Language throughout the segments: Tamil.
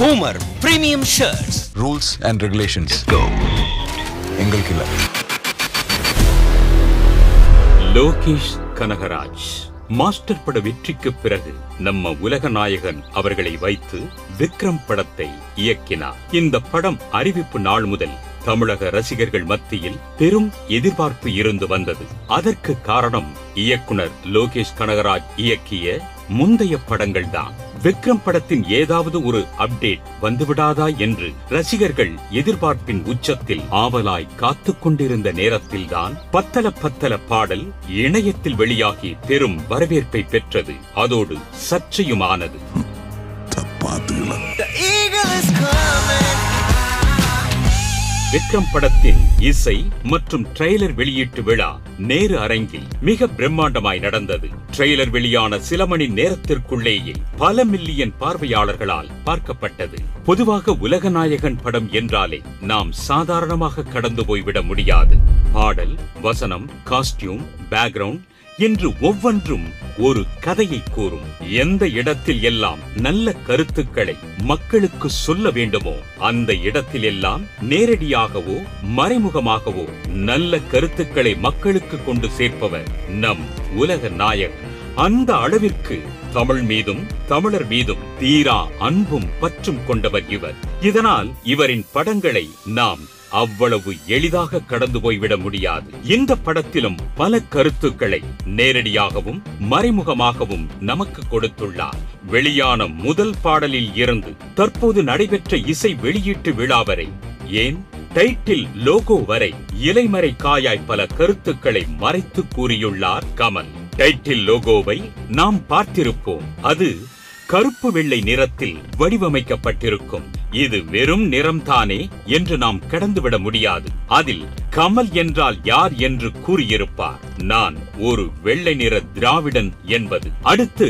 Homer Premium Shirts. Rules and regulations எங்களுக்கு இல்லை லோகேஷ் கனகராஜ் மாஸ்டர் பட வெற்றிக்கு பிறகு நம்ம உலக நாயகன் அவர்களை வைத்து விக்ரம் படத்தை இயக்கினார். இந்த படம் அறிவிப்பு நாள் முதல் தமிழக ரசிகர்கள் மத்தியில் பெரும் எதிர்பார்ப்பு இருந்து வந்தது. அதற்கு காரணம் இயக்குனர் லோகேஷ் கனகராஜ் இயக்கிய முந்தைய படங்கள் தான் விக்ரம் படத்தின் ஏதாவது ஒரு அப்டேட் வந்துவிடாதா என்று ரசிகர்கள் எதிர்பார்ப்பின் உச்சத்தில் ஆவலாய் காத்துக் கொண்டிருந்த நேரத்தில்தான் பத்தல பத்தல பாடல் இணையத்தில் வெளியாகி பெரும் வரவேற்பை பெற்றது. அதோடு சர்ச்சையுமானது. விக்ரம் படத்தின் இசை மற்றும் ட்ரெய்லர் வெளியீட்டு விழா நேரு அரங்கில் மிக பிரம்மாண்டமாய் நடந்தது. ட்ரெய்லர் வெளியான சில மணி நேரத்திற்குள்ளேயே பல மில்லியன் பார்வையாளர்களால் பார்க்கப்பட்டது. பொதுவாக உலகநாயகன் படம் என்றாலே நாம் சாதாரணமாக கடந்து போய்விட முடியாது. பாடல் வசனம் காஸ்டியூம் பேக்ரவுண்ட் என்று ஒவ்வொன்றும் ஒரு கதையை கூறும். எந்த இடத்தில் எல்லாம் நல்ல கருத்துக்களை மக்களுக்கு சொல்ல வேண்டுமோ அந்த இடத்தில் எல்லாம் நேரடியாகவோ மறைமுகமாகவோ நல்ல கருத்துக்களை மக்களுக்கு கொண்டு சேர்ப்பவர் நம் உலக நாயகன் அந்த அளவிற்கு தமிழ் மீதும் தமிழர் மீதும் தீரா அன்பும் பற்றும் கொண்டவர் இவர். இதனால் இவரின் படங்களை நாம் அவ்வளவு எளிதாக கடந்து போய்விட முடியாது. இந்த படத்திலும் பல கருத்துக்களை நேரடியாகவும் மறைமுகமாகவும் நமக்கு கொடுத்துள்ளார். வெளியான முதல் பாடலில் இருந்து தற்போது நடைபெற்ற இசை வெளியீட்டு விழா வரை ஏன்? டைட்டில் லோகோ வரை இலைமறை காயாய் பல கருத்துக்களை மறைத்து கூறியுள்ளார் கமல். டைட்டில் லோகோவை நாம் பார்த்திருப்போம். அது கருப்பு வெள்ளை நிறத்தில் வடிவமைக்கப்பட்டிருக்கும். இது வெறும் நிறம்தானே என்று நாம் கடந்துவிட முடியாது. அதில் கமல் என்றால் யார் என்று கூறியிருப்பார். நான் ஒரு வெள்ளை நிற திராவிடன் என்பது. அடுத்து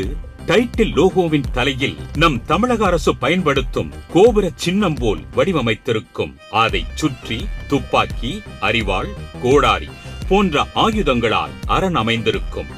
டைட்டில் லோகோவின் தலையில் நம் தமிழக அரசு பயன்படுத்தும் கோபுர சின்னம் போல் வடிவமைத்திருக்கும். அதை சுற்றி துப்பாக்கி அரிவாள் கோடாரி போன்ற ஆயுதங்களால் அரண் அமைந்திருக்கும்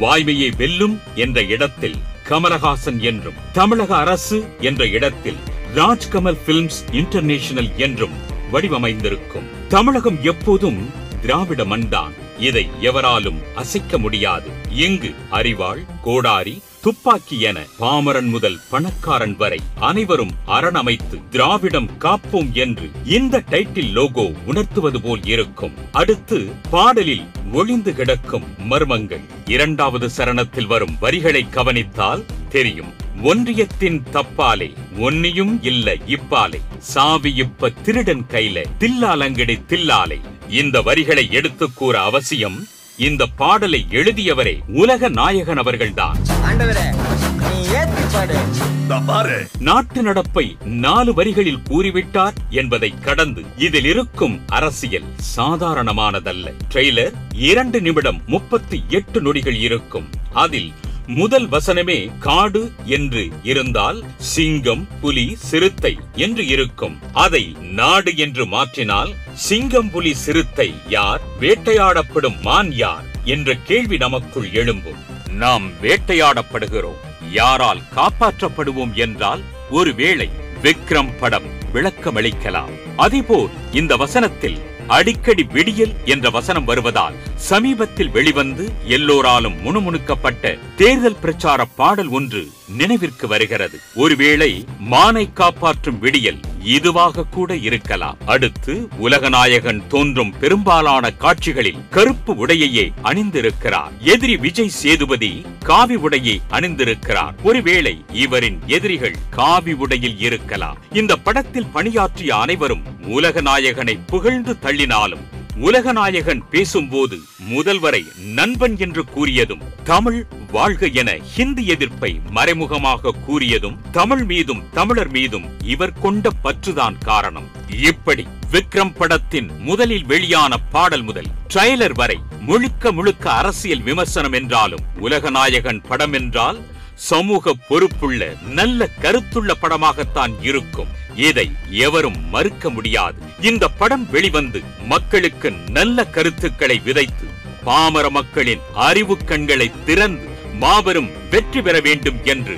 வாய்மையை வெல்லும் என்ற இடத்தில் கமலஹாசன் என்றும் தமிழக அரசு என்ற இடத்தில் ராஜ்கமல் பிலிம்ஸ் இன்டர்நேஷனல் என்றும் வடிவமைந்திருக்கும். தமிழகம் எப்போதும் திராவிட மண்தான். இதை எவராலும் அசைக்க முடியாது. இங்கு அரிவாள் கோடாரி துப்பாக்கி என பாமரன் முதல் பணக்காரன் வரை அனைவரும் அரணமைத்து திராவிடம் காப்போம் என்று இந்த டைட்டில் லோகோ உணர்த்துவது போல் இருக்கும். அடுத்து பாடலில் ஒளிந்து கிடக்கும் மர்மங்கள். இரண்டாவது சரணத்தில் வரும் வரிகளை கவனித்தால் தெரியும். ஒன்றியத்தின் தப்பாலே ஒன்னியும் இல்ல இப்பாலே. சாவி இப்ப திருடன் கையில தில்லாலங்கடி தில்லாலே. இந்த வரிகளை எடுத்து கூற அவசியம் இந்த பாடலை எழுதியவரே உலக நாயகன் அவர்கள்தான். ஆண்டவரே நீ ஏத்தி பாடு. நாட்டு நடப்பை நாலு வரிகளில் கூறிவிட்டார் என்பதை கடந்து இதில் இருக்கும் அரசியல் சாதாரணமானதல்ல. ட்ரெய்லர் இரண்டு நிமிடம் முப்பத்தி எட்டு நொடிகள் இருக்கும். அதில் முதல் வசனமே காடு என்று இருந்தால் சிங்கம் புலி சிறுத்தை என்று இருக்கும். அதை நாடு என்று மாற்றினால் சிங்கம் புலி சிறுத்தை யார்? வேட்டையாடப்படும் மான் யார்? என்ற கேள்வி நமக்குள் எழும்பும். நாம் வேட்டையாடப்படுகிறோம். யாரால் காப்பாற்றப்படுவோம் என்றால் ஒருவேளை விக்ரம் படம் விளக்கமளிக்கலாம். அதேபோல் இந்த வசனத்தில் அடிக்கடி விடியல் என்ற வசனம் வருவதால் சமீபத்தில் வெளிவந்து எல்லோராலும் முணுமுணுக்கப்பட்ட தேர்தல் பிரச்சார பாடல் ஒன்று நினைவிற்கு வருகிறது. ஒருவேளை மானை காப்பாற்றும் விடியல் இதுவாக கூட இருக்கலாம். அடுத்து உலகநாயகன் தோன்றும் பெரும்பாலான காட்சிகளில் கருப்பு உடையையே அணிந்திருக்கிறார். எதிரி விஜய் சேதுபதி காவி உடையை அணிந்திருக்கிறார். ஒருவேளை இவரின் எதிரிகள் காவி உடையில் இருக்கலாம். இந்த படத்தில் பணியாற்றிய அனைவரும் உலகநாயகனை புகழ்ந்து தள்ளினாலும் உலகநாயகன் பேசும்போது முதல்வரை நண்பன் என்று கூறியதும் தமிழ் வாழ்க என ஹிந்தி எதிர்ப்பை மறைமுகமாக கூறியதும் தமிழ் மீதும் தமிழர் மீதும் இவர் கொண்ட பற்றுதான் காரணம். இப்படி விக்ரம் படத்தின் முதலில் வெளியான பாடல் முதல் ட்ரைலர் வரை முழுக்க முழுக்க அரசியல் விமர்சனம் என்றாலும் உலகநாயகன் படம் என்றால் சமூக பொறுப்புள்ள நல்ல கருத்துள்ள படமாகத்தான் இருக்கும் இதை எவரும் மறுக்க முடியாது இந்த படம் வெளிவந்து மக்களுக்கு நல்ல கருத்துக்களை விதைத்து பாமர மக்களின் அறிவு கண்களை திறந்து மாபெரும் வெற்றி பெற வேண்டும் என்று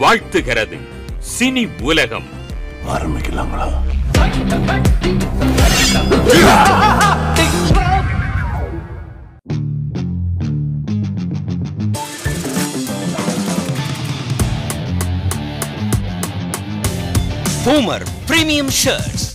வாழ்த்துகிறது சினி உலகம் ஆரம்பிக்கலாங்களா होमर प्रीमियम शर्ट्स